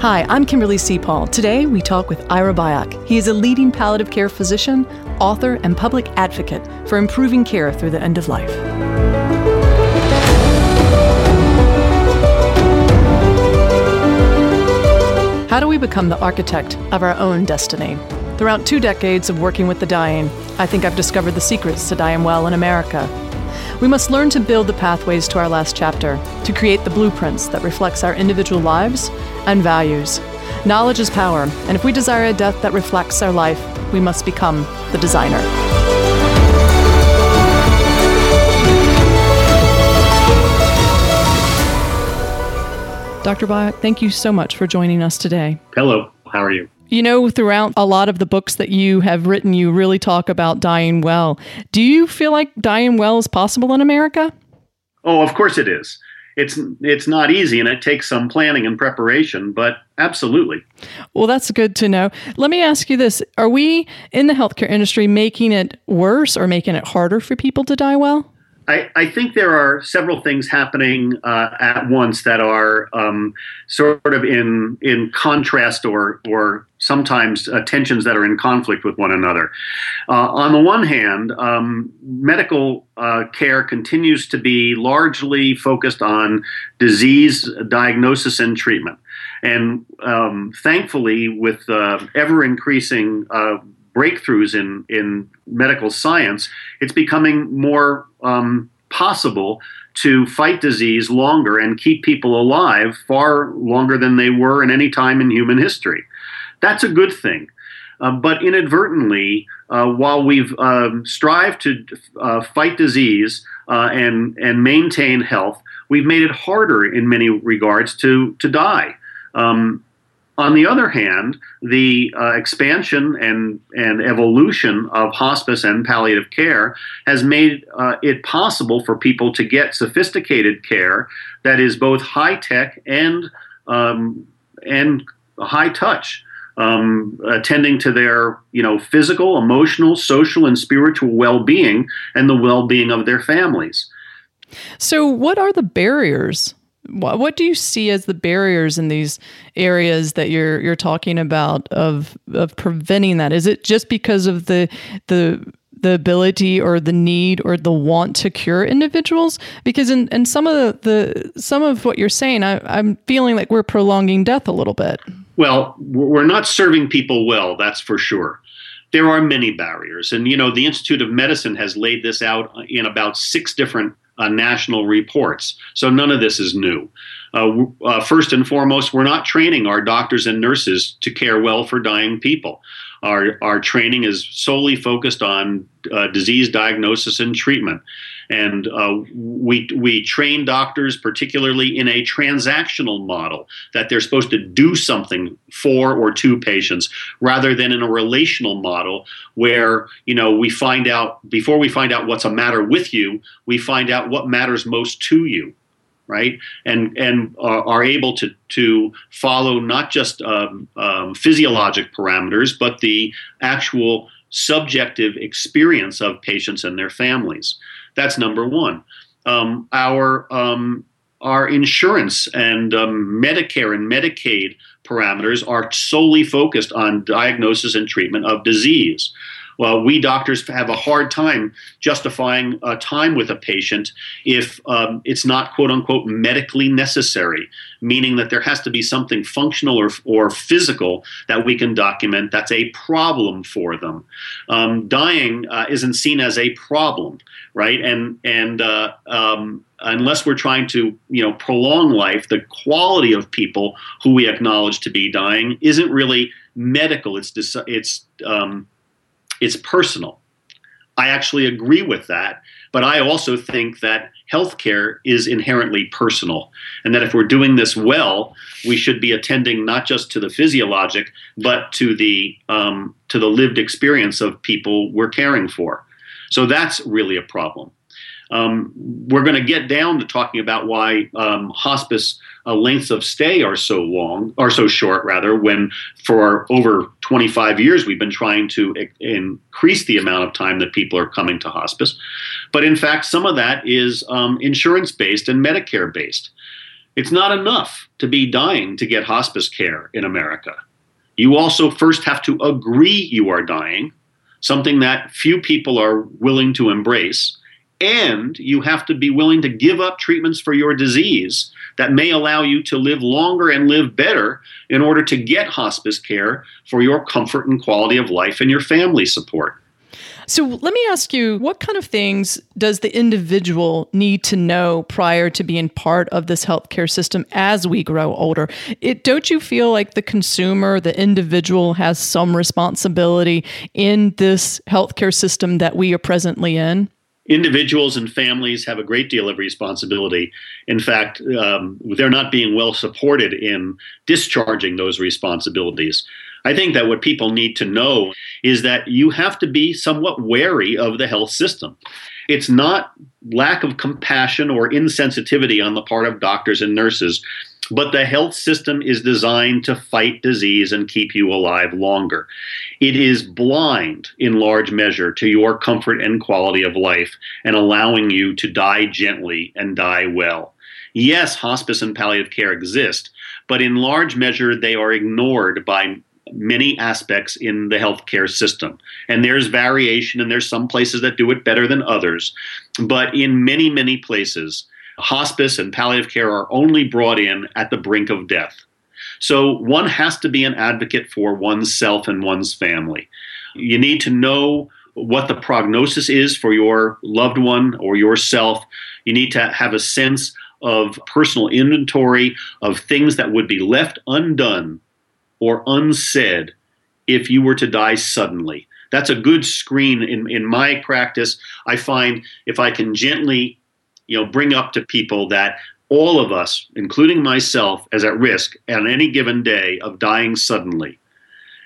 Hi, I'm Kimberly C. Paul. Today we talk with Ira Byock. He is a leading palliative care physician, author, and public advocate for improving care through the end of life. How do we become the architect of our own destiny? Throughout two decades of working with the dying, I think I've discovered the secrets to dying well in America. We must learn to build the pathways to our last chapter, to create the blueprints that reflects our individual lives and values. Knowledge is power, and if we desire a death that reflects our life, we must become the designer. Dr. Byock, thank you so much for joining us today. Hello, how are you? You know, throughout a lot of the books that you have written, you really talk about dying well. Do you feel like dying well is possible in America? Oh, of course it is. It's it's not easy and it takes some planning and preparation, but absolutely. Well, that's good to know. Let me ask you this. Are we in the healthcare industry making it worse or making it harder for people to die well? I, I think there are several things happening uh, at once that are um, sort of in in contrast or or sometimes uh, tensions that are in conflict with one another. Uh, on the one hand, um, medical uh, care continues to be largely focused on disease diagnosis and treatment, and um, thankfully, with uh, ever increasing uh, breakthroughs in in medical science, it's becoming more um, possible to fight disease longer and keep people alive far longer than they were in any time in human history. That's a good thing. Uh, but inadvertently, uh, while we've um, strived to uh, fight disease uh, and and maintain health, we've made it harder in many regards to to die. Um, on the other hand, the uh, expansion and, and evolution of hospice and palliative care has made uh, it possible for people to get sophisticated care that is both high tech and um, and high touch, um, attending to their you know physical, emotional, social, and spiritual well being and the well being of their families. So, what are the barriers what, what do you see as the barriers in these areas that you're you're talking about of of preventing that? Is it just because of the the the ability or the need or the want to cure individuals because in, in some of the, the some of what you're saying I, i'm feeling like we're prolonging death a little bit well we're not serving people well that's for sure there are many barriers and you know the institute of medicine has laid this out in about six different uh, national reports. So none of this is new. Uh, uh, first and foremost, we're not training our doctors and nurses to care well for dying people. Our, our training is solely focused on uh, disease diagnosis and treatment. And uh, we, we train doctors, particularly in a transactional model, that they're supposed to do something for or to patients, rather than in a relational model where you know we find out before we find out what's a matter with you, we find out what matters most to you right? And and uh, are able to to follow not just um, um, physiologic parameters, but the actual subjective experience of patients and their families. That's number one. Um, our um, our insurance and um, Medicare and Medicaid parameters are solely focused on diagnosis and treatment of disease well, we doctors have a hard time justifying uh, time with a patient if um, it's not quote unquote medically necessary, meaning that there has to be something functional or, or physical that we can document that's a problem for them. Um, dying uh, isn't seen as a problem, right? And and uh, um, unless we're trying to you know prolong life, the quality of people who we acknowledge to be dying isn't really medical. It's it's um, it's personal. I actually agree with that, but I also think that healthcare is inherently personal, and that if we're doing this well, we should be attending not just to the physiologic, but to the um, to the lived experience of people we're caring for. So that's really a problem. Um, we're going to get down to talking about why um, hospice uh, lengths of stay are so long, or so short, rather, when for over 25 years we've been trying to I- increase the amount of time that people are coming to hospice. But in fact, some of that is um, insurance based and Medicare based. It's not enough to be dying to get hospice care in America. You also first have to agree you are dying, something that few people are willing to embrace. And you have to be willing to give up treatments for your disease that may allow you to live longer and live better in order to get hospice care for your comfort and quality of life and your family support. So let me ask you, what kind of things does the individual need to know prior to being part of this healthcare system as we grow older? It, don't you feel like the consumer, the individual, has some responsibility in this healthcare system that we are presently in? Individuals and families have a great deal of responsibility. In fact, um, they're not being well supported in discharging those responsibilities. I think that what people need to know is that you have to be somewhat wary of the health system. It's not lack of compassion or insensitivity on the part of doctors and nurses, but the health system is designed to fight disease and keep you alive longer. It is blind in large measure to your comfort and quality of life and allowing you to die gently and die well. Yes, hospice and palliative care exist, but in large measure they are ignored by many aspects in the healthcare system. And there's variation, and there's some places that do it better than others. But in many, many places, hospice and palliative care are only brought in at the brink of death. So one has to be an advocate for oneself and one's family. You need to know what the prognosis is for your loved one or yourself. You need to have a sense of personal inventory of things that would be left undone or unsaid if you were to die suddenly. That's a good screen in, in my practice. I find if I can gently, you know, bring up to people that all of us, including myself, is at risk on any given day of dying suddenly.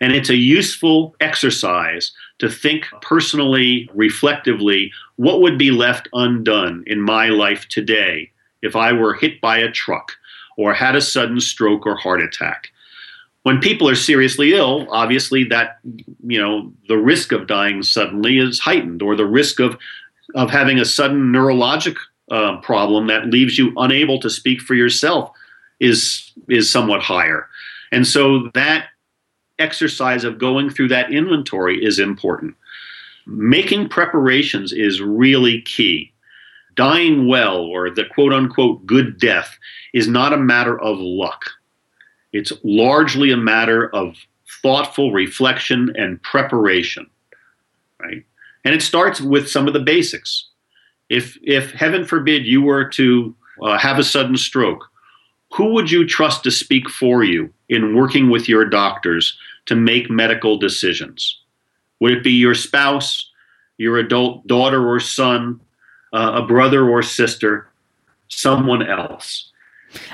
And it's a useful exercise to think personally, reflectively, what would be left undone in my life today if I were hit by a truck or had a sudden stroke or heart attack when people are seriously ill, obviously that you know the risk of dying suddenly is heightened, or the risk of of having a sudden neurologic uh, problem that leaves you unable to speak for yourself is is somewhat higher, and so that exercise of going through that inventory is important. Making preparations is really key. Dying well, or the quote unquote good death, is not a matter of luck it's largely a matter of thoughtful reflection and preparation, right? And it starts with some of the basics. If, if heaven forbid, you were to uh, have a sudden stroke, who would you trust to speak for you in working with your doctors to make medical decisions? Would it be your spouse, your adult daughter or son, uh, a brother or sister, someone else?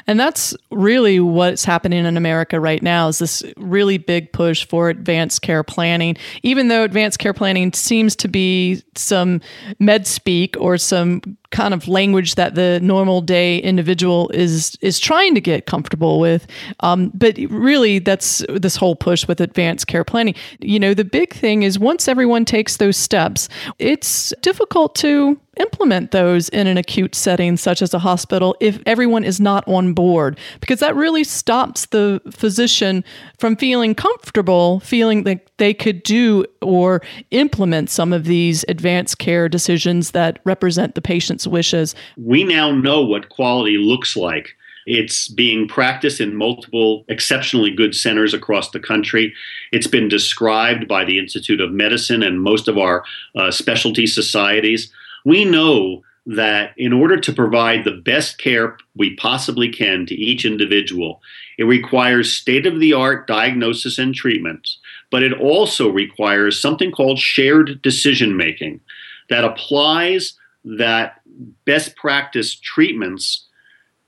And that's really what's happening in America right now is this really big push for advanced care planning. Even though advanced care planning seems to be some med speak or some kind of language that the normal day individual is is trying to get comfortable with. Um, but really, that's this whole push with advanced care planning. You know, the big thing is once everyone takes those steps, it's difficult to implement those in an acute setting such as a hospital if everyone is not on board because that really stops the physician from feeling comfortable feeling that they could do or implement some of these advanced care decisions that represent the patient's wishes. We now know what quality looks like. It's being practiced in multiple exceptionally good centers across the country. It's been described by the Institute of Medicine and most of our uh, specialty societies. We know that in order to provide the best care we possibly can to each individual, it requires state of the art diagnosis and treatments, but it also requires something called shared decision making that applies that best practice treatments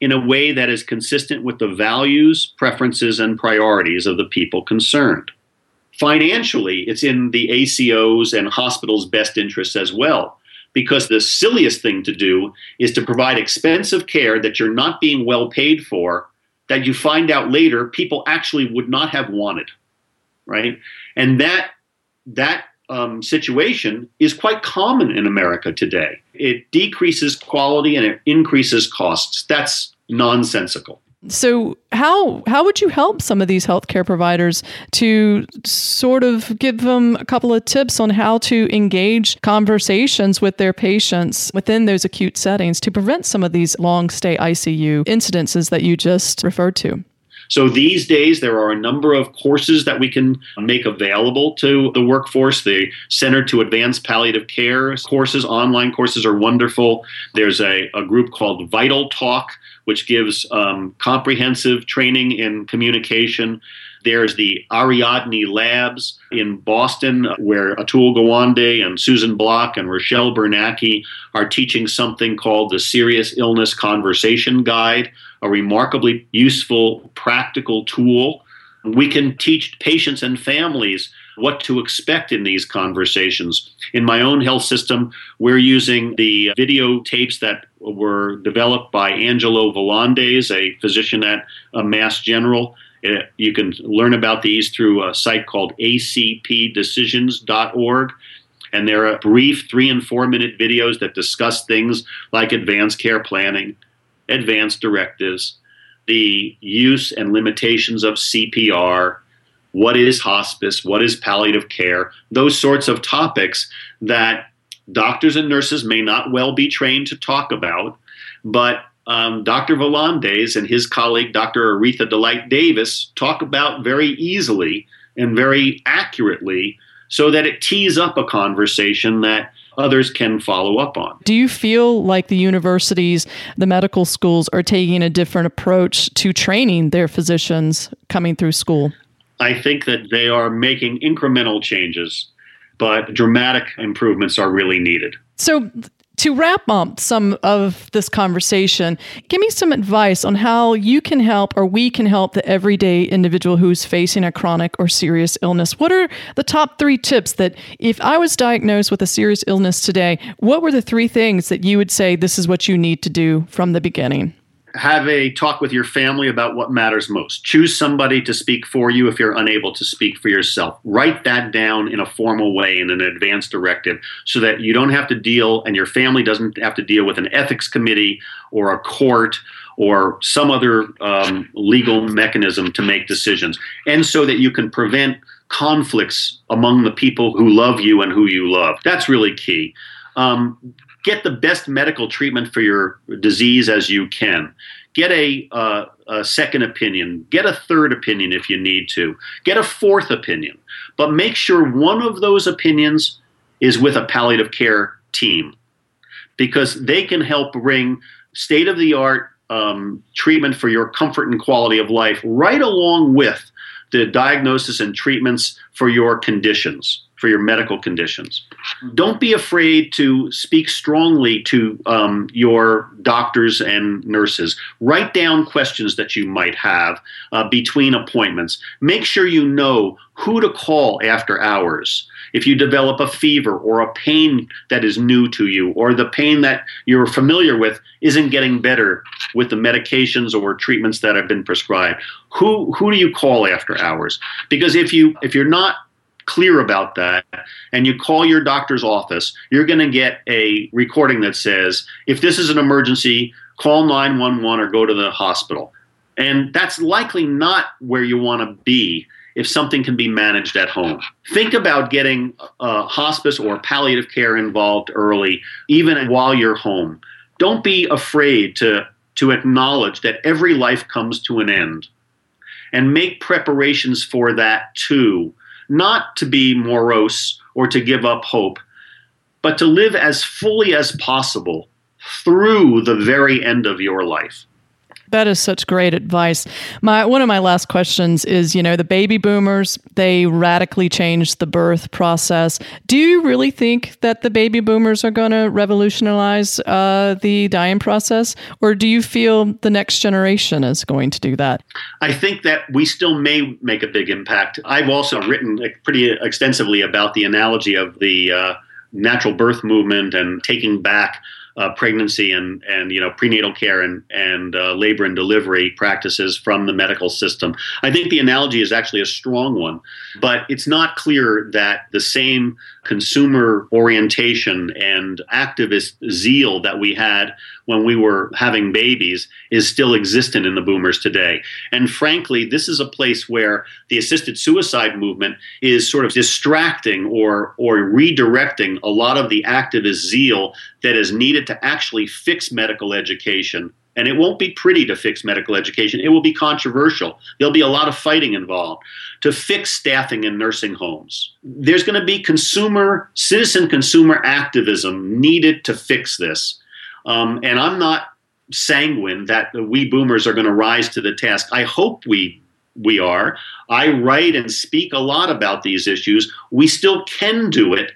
in a way that is consistent with the values, preferences, and priorities of the people concerned. Financially, it's in the ACO's and hospitals' best interests as well, because the silliest thing to do is to provide expensive care that you're not being well paid for, that you find out later people actually would not have wanted, right? And that that um, situation is quite common in America today. It decreases quality and it increases costs. That's nonsensical. So how how would you help some of these healthcare providers to sort of give them a couple of tips on how to engage conversations with their patients within those acute settings to prevent some of these long stay ICU incidences that you just referred to? So these days, there are a number of courses that we can make available to the workforce. The Center to Advance Palliative Care courses, online courses are wonderful. There's a, a group called Vital Talk, which gives um, comprehensive training in communication. There's the Ariadne Labs in Boston, where Atul Gawande and Susan Block and Rochelle Bernacki are teaching something called the Serious Illness Conversation Guide, a remarkably useful, practical tool. We can teach patients and families what to expect in these conversations. In my own health system, we're using the videotapes that were developed by Angelo Volandes, a physician at Mass General. Uh, you can learn about these through a site called acpdecisions.org. And there are brief three and four minute videos that discuss things like advanced care planning, advanced directives, the use and limitations of CPR, what is hospice, what is palliative care, those sorts of topics that doctors and nurses may not well be trained to talk about, but um, Dr. Volandes and his colleague, Dr. Aretha Delight Davis, talk about very easily and very accurately so that it tees up a conversation that others can follow up on. Do you feel like the universities, the medical schools are taking a different approach to training their physicians coming through school? I think that they are making incremental changes, but dramatic improvements are really needed. So, to wrap up some of this conversation, give me some advice on how you can help or we can help the everyday individual who's facing a chronic or serious illness. What are the top three tips that if I was diagnosed with a serious illness today, what were the three things that you would say this is what you need to do from the beginning? Have a talk with your family about what matters most. Choose somebody to speak for you if you're unable to speak for yourself. Write that down in a formal way in an advance directive so that you don't have to deal and your family doesn't have to deal with an ethics committee or a court or some other um, legal mechanism to make decisions. And so that you can prevent conflicts among the people who love you and who you love. That's really key. Um, get the best medical treatment for your disease as you can. Get a, uh, a, second opinion. Get a third opinion if you need to. Get a fourth opinion. But make sure one of those opinions is with a palliative care team because they can help bring state of the art um, treatment for your comfort and quality of life right along with the diagnosis and treatments for your conditions for your medical conditions. Don't be afraid to speak strongly to um, your doctors and nurses. Write down questions that you might have uh, between appointments. Make sure you know who to call after hours. If you develop a fever or a pain that is new to you, or the pain that you're familiar with isn't getting better with the medications or treatments that have been prescribed, who who do you call after hours? Because if you if you're not clear about that and you call your doctor's office, you're going to get a recording that says, if this is an emergency, call 911 or go to the hospital. And that's likely not where you want to be if something can be managed at home. Think about getting uh, hospice or palliative care involved early, even while you're home. Don't be afraid to, to acknowledge that every life comes to an end and make preparations for that too not to be morose or to give up hope, but to live as fully as possible through the very end of your life. That is such great advice. My one of my last questions is, you know, the baby boomers, they radically changed the birth process. Do you really think that the baby boomers are going to revolutionize uh, the dying process, or do you feel the next generation is going to do that? I think that we still may make a big impact. I've also written pretty extensively about the analogy of the uh, natural birth movement and taking back uh, pregnancy and and you know prenatal care and and uh, labor and delivery practices from the medical system. I think the analogy is actually a strong one, but it's not clear that the same consumer orientation and activist zeal that we had when we were having babies is still existent in the boomers today. And frankly, this is a place where the assisted suicide movement is sort of distracting or or redirecting a lot of the activist zeal that is needed to actually fix medical education and it won't be pretty to fix medical education. It will be controversial. There'll be a lot of fighting involved to fix staffing in nursing homes. There's going to be consumer, citizen consumer activism needed to fix this. Um, and I'm not sanguine that the we boomers are going to rise to the task. I hope we we are. I write and speak a lot about these issues. We still can do it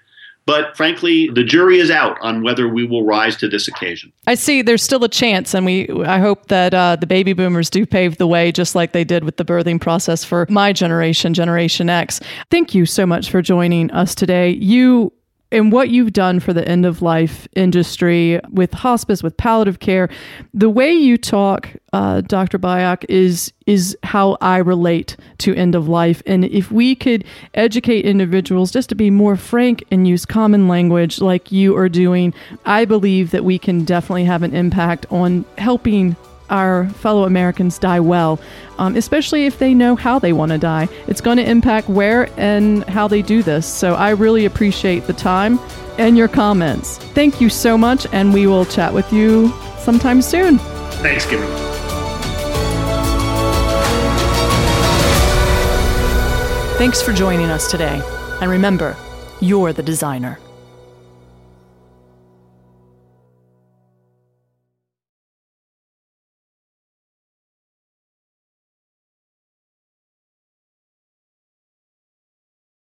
but frankly, the jury is out on whether we will rise to this occasion. I see there's still a chance, and we I hope that uh, the baby boomers do pave the way, just like they did with the birthing process for my generation, Generation X. Thank you so much for joining us today. You and what you've done for the end of life industry with hospice, with palliative care, the way you talk, uh, Dr. Byock, is is how I relate to end of life. And if we could educate individuals just to be more frank and use common language like you are doing, I believe that we can definitely have an impact on helping our fellow Americans die well, um, especially if they know how they want to die. It's going to impact where and how they do this. So I really appreciate the time and your comments. Thank you so much, and we will chat with you sometime soon. Thanks, Kimberly. Thanks for joining us today. And remember, you're the designer.